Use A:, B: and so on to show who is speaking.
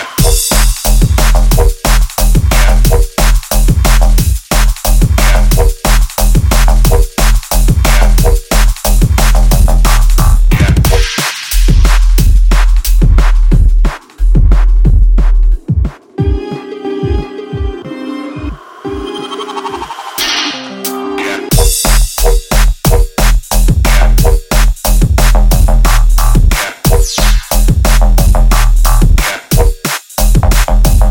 A: Yeah.